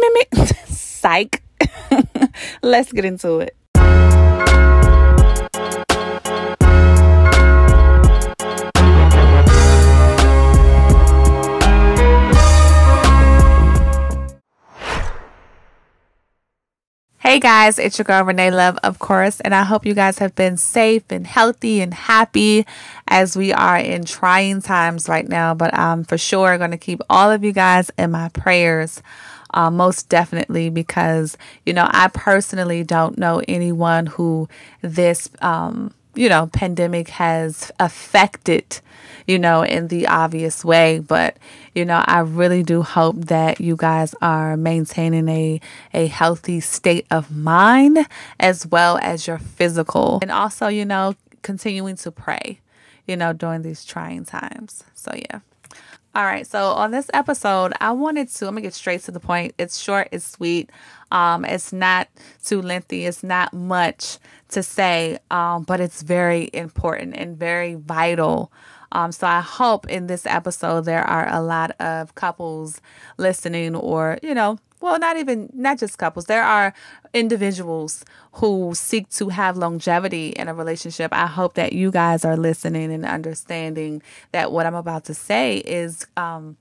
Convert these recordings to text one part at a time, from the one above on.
me, me. Psych. Let's get into it. Hey guys, it's your girl Renee Love, of course, and I hope you guys have been safe and healthy and happy as we are in trying times right now. But I'm for sure going to keep all of you guys in my prayers, uh, most definitely, because you know I personally don't know anyone who this um, you know pandemic has affected you know, in the obvious way. But, you know, I really do hope that you guys are maintaining a, a healthy state of mind as well as your physical. And also, you know, continuing to pray, you know, during these trying times. So, yeah. All right, so on this episode, I wanted to, I'm gonna get straight to the point. It's short, it's sweet, um, it's not too lengthy, it's not much to say, um, but it's very important and very vital um, so I hope in this episode there are a lot of couples listening, or, you know, well, not even, not just couples. There are individuals who seek to have longevity in a relationship. I hope that you guys are listening and understanding that what I'm about to say is, um,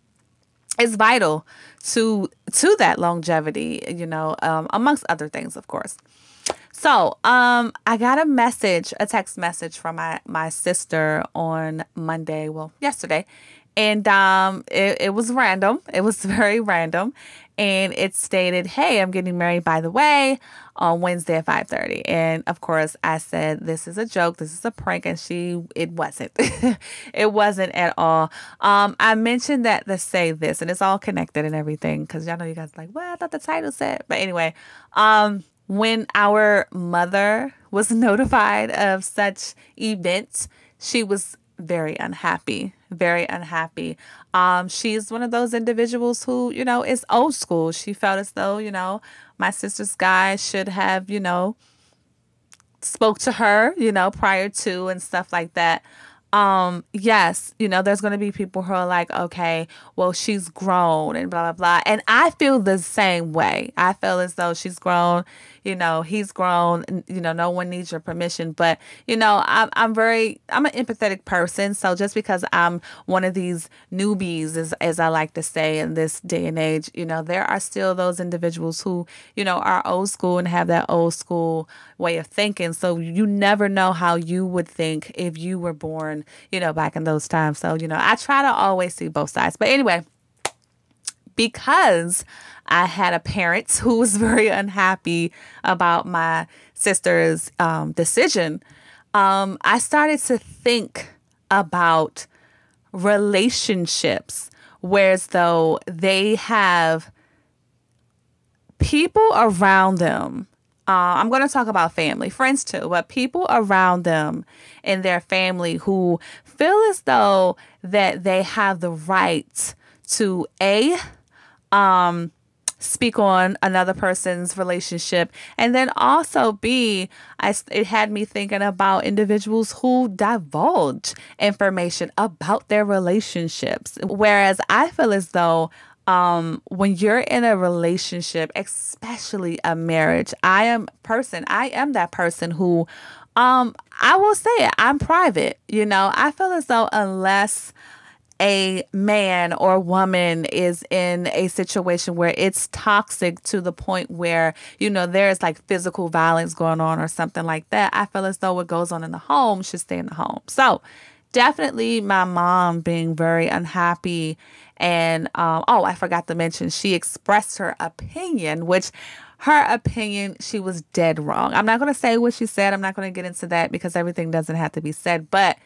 is vital to to that longevity, you know, um, amongst other things, of course. So, um, I got a message, a text message from my my sister on Monday, well, yesterday, and um, it, it was random. It was very random, and it stated, "Hey, I'm getting married by the way on Wednesday at 5:30." And of course, I said, "This is a joke. This is a prank." And she, it wasn't. it wasn't at all. Um, I mentioned that to say this, and it's all connected and everything because y'all know you guys like, well, I thought the title said, but anyway, um when our mother was notified of such events, she was very unhappy, very unhappy. Um, she's one of those individuals who, you know, is old school. She felt as though, you know, my sister's guy should have, you know, spoke to her, you know, prior to and stuff like that um yes you know there's going to be people who are like okay well she's grown and blah blah blah and i feel the same way i feel as though she's grown you know he's grown you know no one needs your permission but you know i'm, I'm very i'm an empathetic person so just because i'm one of these newbies as, as i like to say in this day and age you know there are still those individuals who you know are old school and have that old school way of thinking so you never know how you would think if you were born you know, back in those times. So, you know, I try to always see both sides. But anyway, because I had a parent who was very unhappy about my sister's um, decision, um, I started to think about relationships, whereas though they have people around them uh, I'm going to talk about family, friends too, but people around them in their family who feel as though that they have the right to a um speak on another person's relationship and then also b I, it had me thinking about individuals who divulge information about their relationships whereas i feel as though um, when you're in a relationship, especially a marriage, I am person, I am that person who um I will say it, I'm private. You know, I feel as though unless a man or woman is in a situation where it's toxic to the point where you know there's like physical violence going on or something like that i feel as though what goes on in the home should stay in the home so definitely my mom being very unhappy and um, oh, I forgot to mention, she expressed her opinion, which her opinion, she was dead wrong. I'm not going to say what she said. I'm not going to get into that because everything doesn't have to be said, but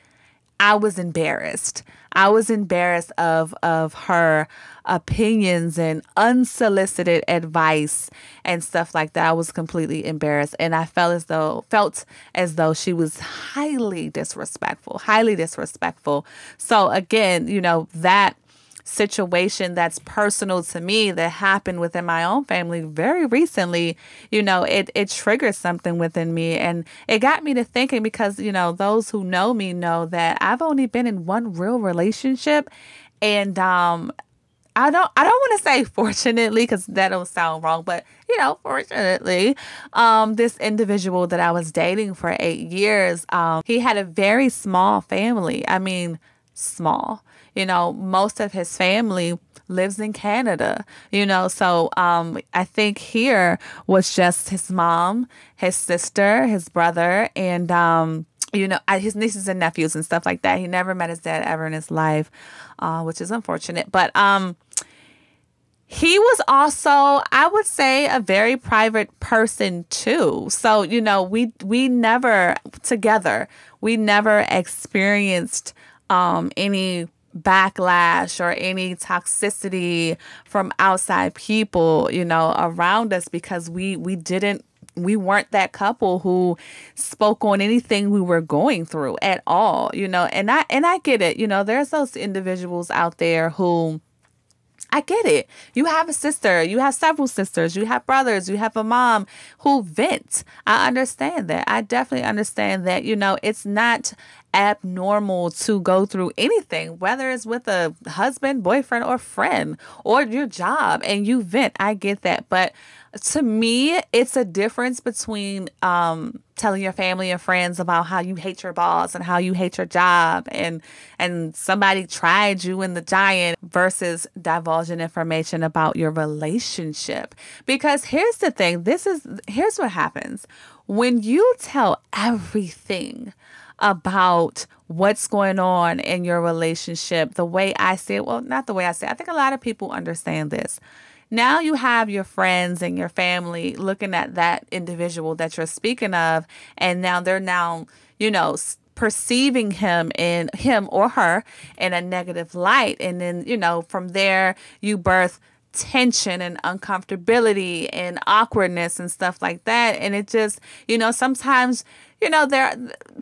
I was embarrassed. I was embarrassed of of her opinions and unsolicited advice and stuff like that. I was completely embarrassed and I felt as though felt as though she was highly disrespectful, highly disrespectful. So again, you know, that situation that's personal to me that happened within my own family very recently, you know, it it triggered something within me and it got me to thinking because, you know, those who know me know that I've only been in one real relationship and um I don't I don't want to say fortunately because that'll sound wrong, but you know, fortunately, um, this individual that I was dating for eight years, um, he had a very small family. I mean, small. You know, most of his family lives in Canada, you know. So um, I think here was just his mom, his sister, his brother, and um, you know, his nieces and nephews and stuff like that. He never met his dad ever in his life, uh, which is unfortunate. But um, he was also, I would say, a very private person too. So you know, we we never together, we never experienced um, any backlash or any toxicity from outside people you know around us because we we didn't we weren't that couple who spoke on anything we were going through at all you know and i and i get it. You know there's those individuals out there who I get it. You have a sister, you have several sisters, you have brothers, you have a mom who vent. I understand that. I definitely understand that, you know, it's not abnormal to go through anything, whether it's with a husband, boyfriend, or friend, or your job, and you vent. I get that. But to me, it's a difference between um, telling your family and friends about how you hate your boss and how you hate your job and and somebody tried you in the giant versus divulging information about your relationship. Because here's the thing, this is here's what happens. When you tell everything about what's going on in your relationship, the way I see it, well, not the way I say it. I think a lot of people understand this. Now you have your friends and your family looking at that individual that you're speaking of, and now they're now, you know, perceiving him in him or her in a negative light. And then, you know, from there you birth tension and uncomfortability and awkwardness and stuff like that. And it just, you know, sometimes you know, they're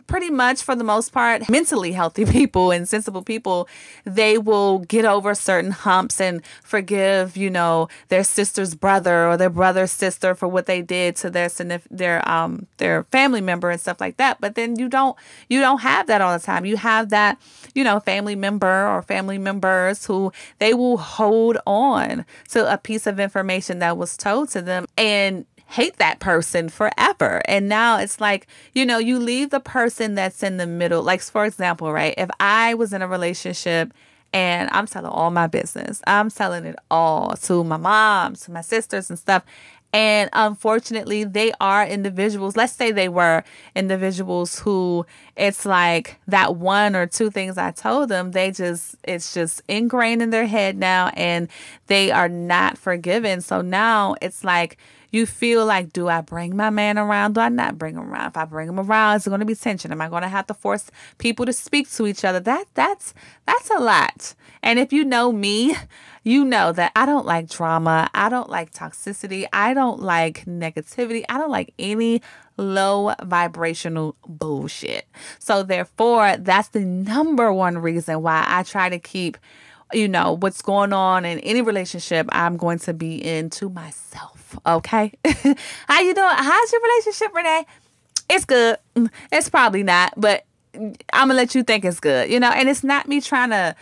pretty much for the most part mentally healthy people and sensible people. They will get over certain humps and forgive, you know, their sister's brother or their brother's sister for what they did to their their um their family member and stuff like that. But then you don't you don't have that all the time. You have that, you know, family member or family members who they will hold on to a piece of information that was told to them and hate that person forever. And now it's like, you know, you leave the person that's in the middle. Like, for example, right? If I was in a relationship and I'm telling all my business, I'm telling it all to my mom, to my sisters and stuff. And unfortunately, they are individuals. Let's say they were individuals who it's like that one or two things I told them, they just, it's just ingrained in their head now and they are not forgiven. So now it's like, you feel like, do I bring my man around? Do I not bring him around? If I bring him around, is it going to be tension? Am I going to have to force people to speak to each other? That that's that's a lot. And if you know me, you know that I don't like drama. I don't like toxicity. I don't like negativity. I don't like any low vibrational bullshit. So therefore, that's the number one reason why I try to keep you know what's going on in any relationship I'm going to be in to okay? How you doing? How's your relationship, Renee? It's good. It's probably not, but I'm gonna let you think it's good, you know. And it's not me trying to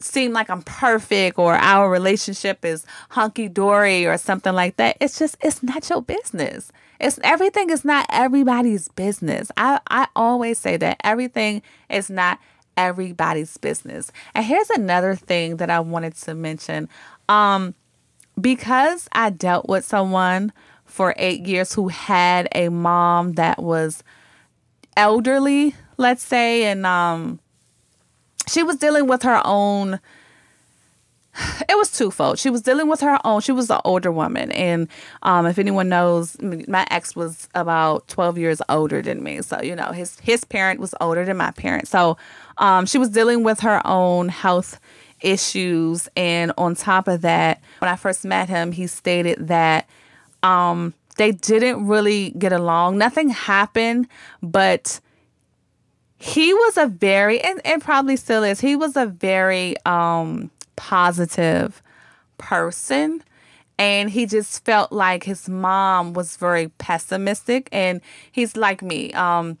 seem like I'm perfect or our relationship is hunky dory or something like that. It's just it's not your business. It's everything is not everybody's business. I I always say that everything is not everybody's business. And here's another thing that I wanted to mention. Um because I dealt with someone for eight years who had a mom that was elderly, let's say, and um, she was dealing with her own. It was twofold. She was dealing with her own. She was an older woman, and um, if anyone knows, my ex was about twelve years older than me. So you know, his his parent was older than my parent. So um, she was dealing with her own health issues. And on top of that, when I first met him, he stated that um, they didn't really get along. Nothing happened, but he was a very, and, and probably still is, he was a very um, positive person. And he just felt like his mom was very pessimistic. And he's like me. Um,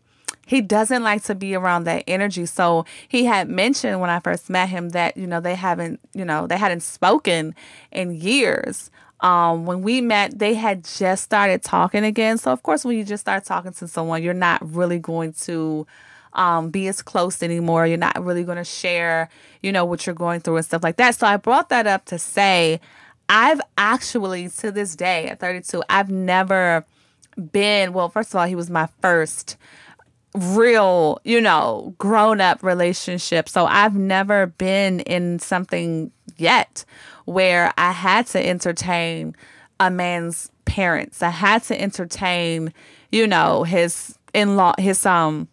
he doesn't like to be around that energy. So he had mentioned when I first met him that, you know, they haven't, you know, they hadn't spoken in years. Um, when we met, they had just started talking again. So of course, when you just start talking to someone, you're not really going to um, be as close anymore. You're not really going to share, you know, what you're going through and stuff like that. So I brought that up to say, I've actually to this day at 32, I've never been. Well, first of all, he was my first real, you know, grown up relationship. So I've never been in something yet where I had to entertain a man's parents. I had to entertain, you know, his in law, his, um,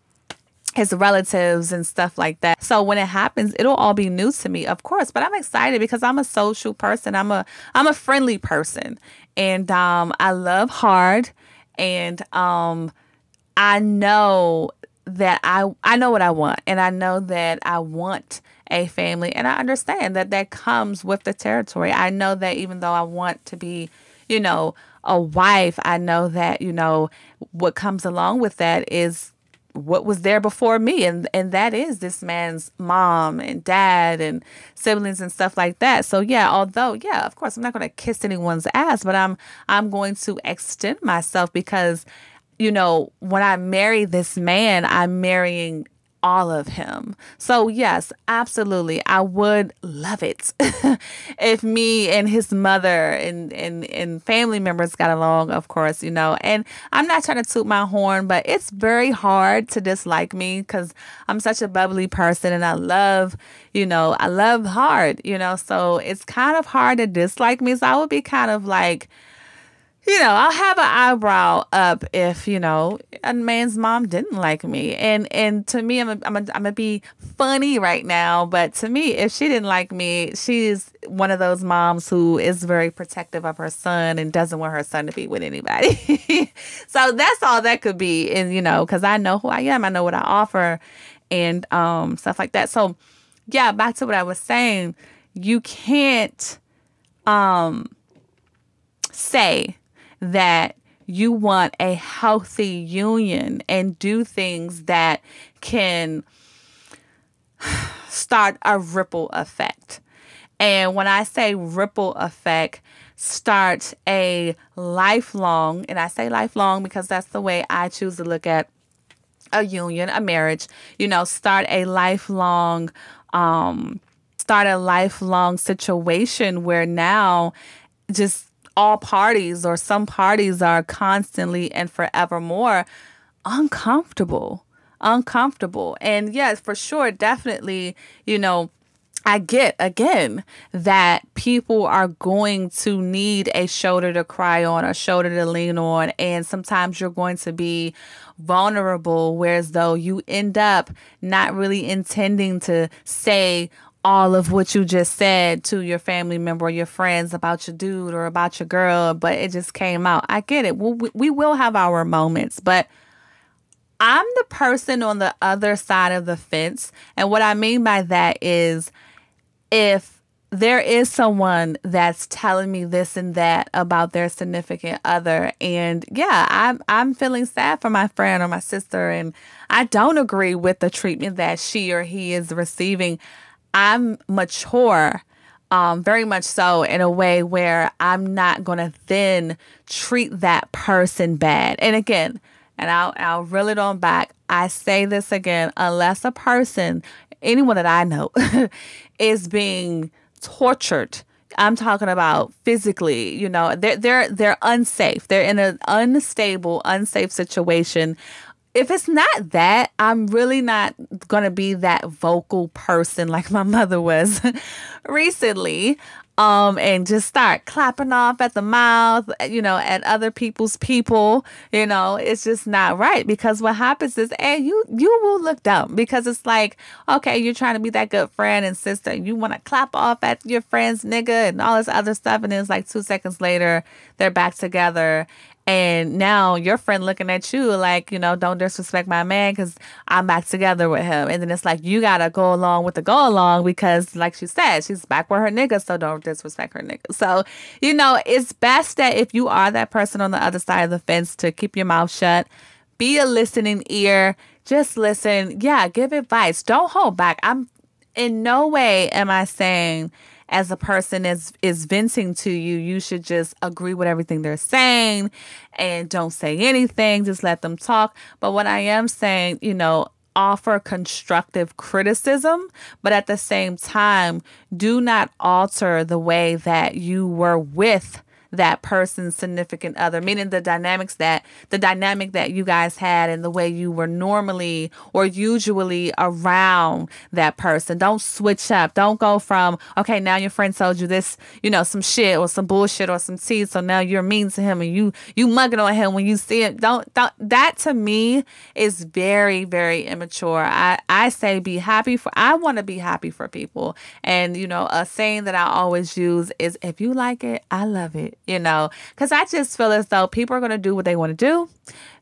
his relatives and stuff like that. So when it happens, it'll all be new to me, of course. But I'm excited because I'm a social person. I'm a I'm a friendly person, and um, I love hard, and um, I know that I I know what I want and I know that I want a family and I understand that that comes with the territory. I know that even though I want to be, you know, a wife, I know that, you know, what comes along with that is what was there before me and and that is this man's mom and dad and siblings and stuff like that so yeah although yeah of course i'm not going to kiss anyone's ass but i'm i'm going to extend myself because you know when i marry this man i'm marrying all of him. So, yes, absolutely. I would love it if me and his mother and, and, and family members got along, of course, you know. And I'm not trying to toot my horn, but it's very hard to dislike me because I'm such a bubbly person and I love, you know, I love hard, you know. So, it's kind of hard to dislike me. So, I would be kind of like, you know, I'll have an eyebrow up if you know a man's mom didn't like me, and and to me, I'm a, I'm a, I'm gonna be funny right now, but to me, if she didn't like me, she's one of those moms who is very protective of her son and doesn't want her son to be with anybody. so that's all that could be, and you know, because I know who I am, I know what I offer, and um stuff like that. So yeah, back to what I was saying, you can't um say that you want a healthy union and do things that can start a ripple effect. And when I say ripple effect, start a lifelong, and I say lifelong because that's the way I choose to look at a union, a marriage, you know, start a lifelong, um, start a lifelong situation where now just all parties or some parties are constantly and forevermore uncomfortable. Uncomfortable. And yes, for sure, definitely, you know, I get again that people are going to need a shoulder to cry on, a shoulder to lean on, and sometimes you're going to be vulnerable, whereas though you end up not really intending to say all of what you just said to your family member or your friends about your dude or about your girl, but it just came out. I get it. we we will have our moments, but I'm the person on the other side of the fence. And what I mean by that is if there is someone that's telling me this and that about their significant other and yeah i'm i'm feeling sad for my friend or my sister and i don't agree with the treatment that she or he is receiving I'm mature, um, very much so, in a way where I'm not going to then treat that person bad. And again, and I'll, I'll reel it on back. I say this again, unless a person, anyone that I know, is being tortured I'm talking about physically, you know, they're they're they're unsafe. They're in an unstable, unsafe situation if it's not that, I'm really not going to be that vocal person like my mother was recently. Um, and just start clapping off at the mouth, you know, at other people's people, you know, it's just not right because what happens is, hey, you you will look dumb because it's like, okay, you're trying to be that good friend and sister, you want to clap off at your friend's nigga and all this other stuff, and it's like two seconds later they're back together, and now your friend looking at you like, you know, don't disrespect my man because I'm back together with him. And then it's like, you got to go along with the go along because, like she said, she's back with her nigga. So don't disrespect her nigga. So, you know, it's best that if you are that person on the other side of the fence to keep your mouth shut, be a listening ear, just listen. Yeah, give advice. Don't hold back. I'm in no way am I saying as a person is is venting to you, you should just agree with everything they're saying and don't say anything, just let them talk. But what I am saying, you know, offer constructive criticism, but at the same time, do not alter the way that you were with that person's significant other, meaning the dynamics that the dynamic that you guys had and the way you were normally or usually around that person. Don't switch up. Don't go from, okay, now your friend told you this, you know, some shit or some bullshit or some tea. So now you're mean to him and you you mugging on him when you see him. Don't don't that to me is very, very immature. I, I say be happy for I want to be happy for people. And you know, a saying that I always use is if you like it, I love it you know, because I just feel as though people are going to do what they want to do.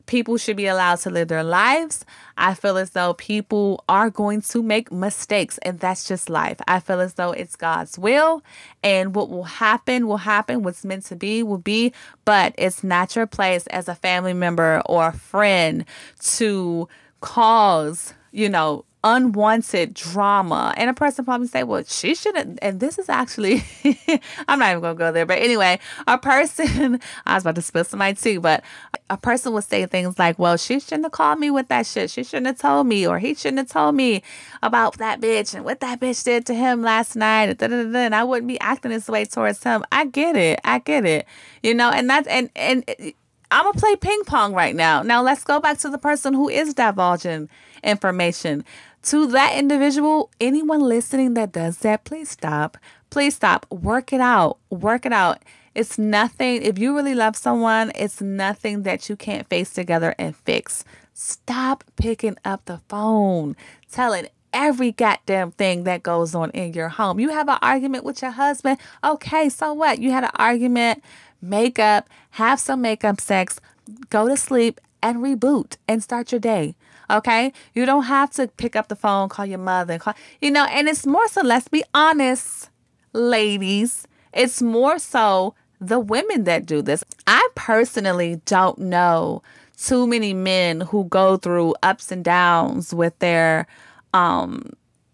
People should be allowed to live their lives. I feel as though people are going to make mistakes, and that's just life. I feel as though it's God's will, and what will happen will happen. What's meant to be will be, but it's not your place as a family member or a friend to cause, you know, unwanted drama. And a person probably say, well, she shouldn't. And this is actually, I'm not even going to go there. But anyway, a person, I was about to spill some tea, but a person would say things like, well, she shouldn't have called me with that shit. She shouldn't have told me, or he shouldn't have told me about that bitch and what that bitch did to him last night. And I wouldn't be acting this way towards him. I get it. I get it. You know, and that's, and, and, eh, I'm gonna play ping pong right now. Now let's go back to the person who is divulging information to that individual, anyone listening that does that, please stop. Please stop. Work it out. Work it out. It's nothing, if you really love someone, it's nothing that you can't face together and fix. Stop picking up the phone, telling every goddamn thing that goes on in your home. You have an argument with your husband. Okay, so what? You had an argument, make up, have some makeup sex, go to sleep, and reboot and start your day. Okay. You don't have to pick up the phone, call your mother, call, you know, and it's more so, let's be honest, ladies, it's more so the women that do this. I personally don't know too many men who go through ups and downs with their um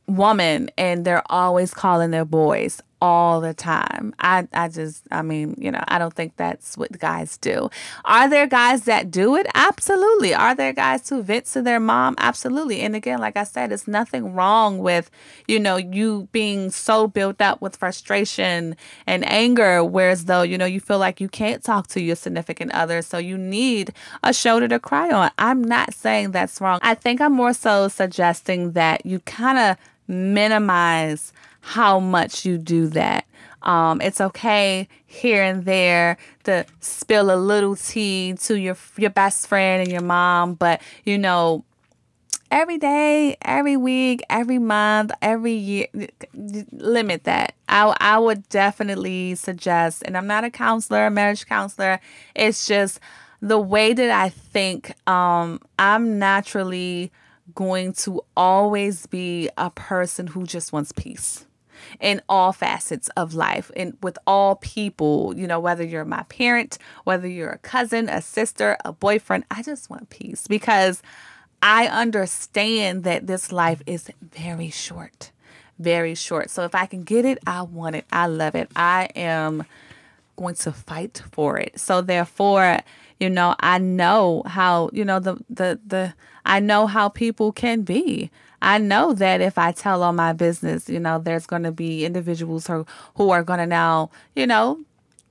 woman and they're always calling their boys all the time. I, I just, I mean, you know, I don't think that's what guys do. Are there guys that do it? Absolutely. Are there guys who vent to their mom? Absolutely. And again, like I said, it's nothing wrong with, you know, you being so built up with frustration and anger, whereas though, you know, you feel like you can't talk to your significant other. So you need a shoulder to cry on. I'm not saying that's wrong. I think I'm more so suggesting that you kind of minimize how much you do that. Um, it's okay here and there to spill a little tea to your your best friend and your mom, but you know, every day, every week, every month, every year, limit that. I I would definitely suggest, and I'm not a counselor, a marriage counselor. It's just the way that I think. Um, I'm naturally going to always be a person who just wants peace in all facets of life and with all people, you know, whether you're my parent, whether you're a cousin, a sister, a boyfriend, I just want peace because I understand that this life is very short, very short. So if I can get it, I want it. I love it. I am going to fight for it. So therefore, you know, I know how, you know, the the the I know how people can be. I know that if I tell all my business, you know, there's going to be individuals who, who are going to now, you know,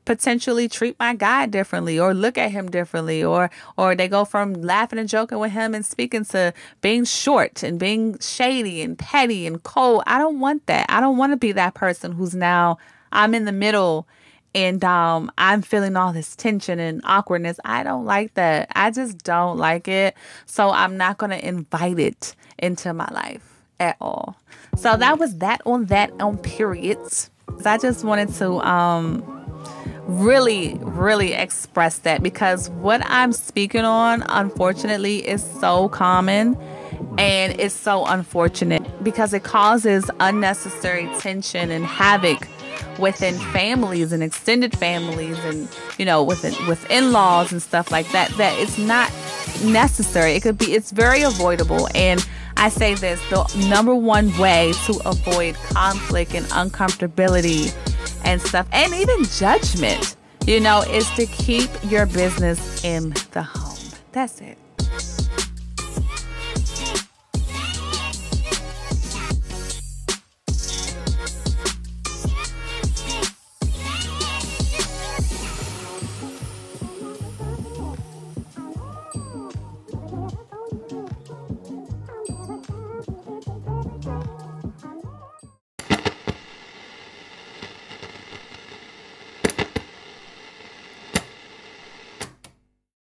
potentially treat my guy differently or look at him differently or or they go from laughing and joking with him and speaking to being short and being shady and petty and cold. I don't want that. I don't want to be that person who's now I'm in the middle and um I'm feeling all this tension and awkwardness. I don't like that. I just don't like it. So I'm not going to invite it into my life at all. So that was that on that on periods. I just wanted to um really really express that because what I'm speaking on unfortunately is so common and it's so unfortunate because it causes unnecessary tension and havoc within families and extended families and you know within with in-laws and stuff like that that it's not necessary. It could be, it's very avoidable. And I say this the number one way to avoid conflict and uncomfortability and stuff, and even judgment, you know, is to keep your business in the home. That's it.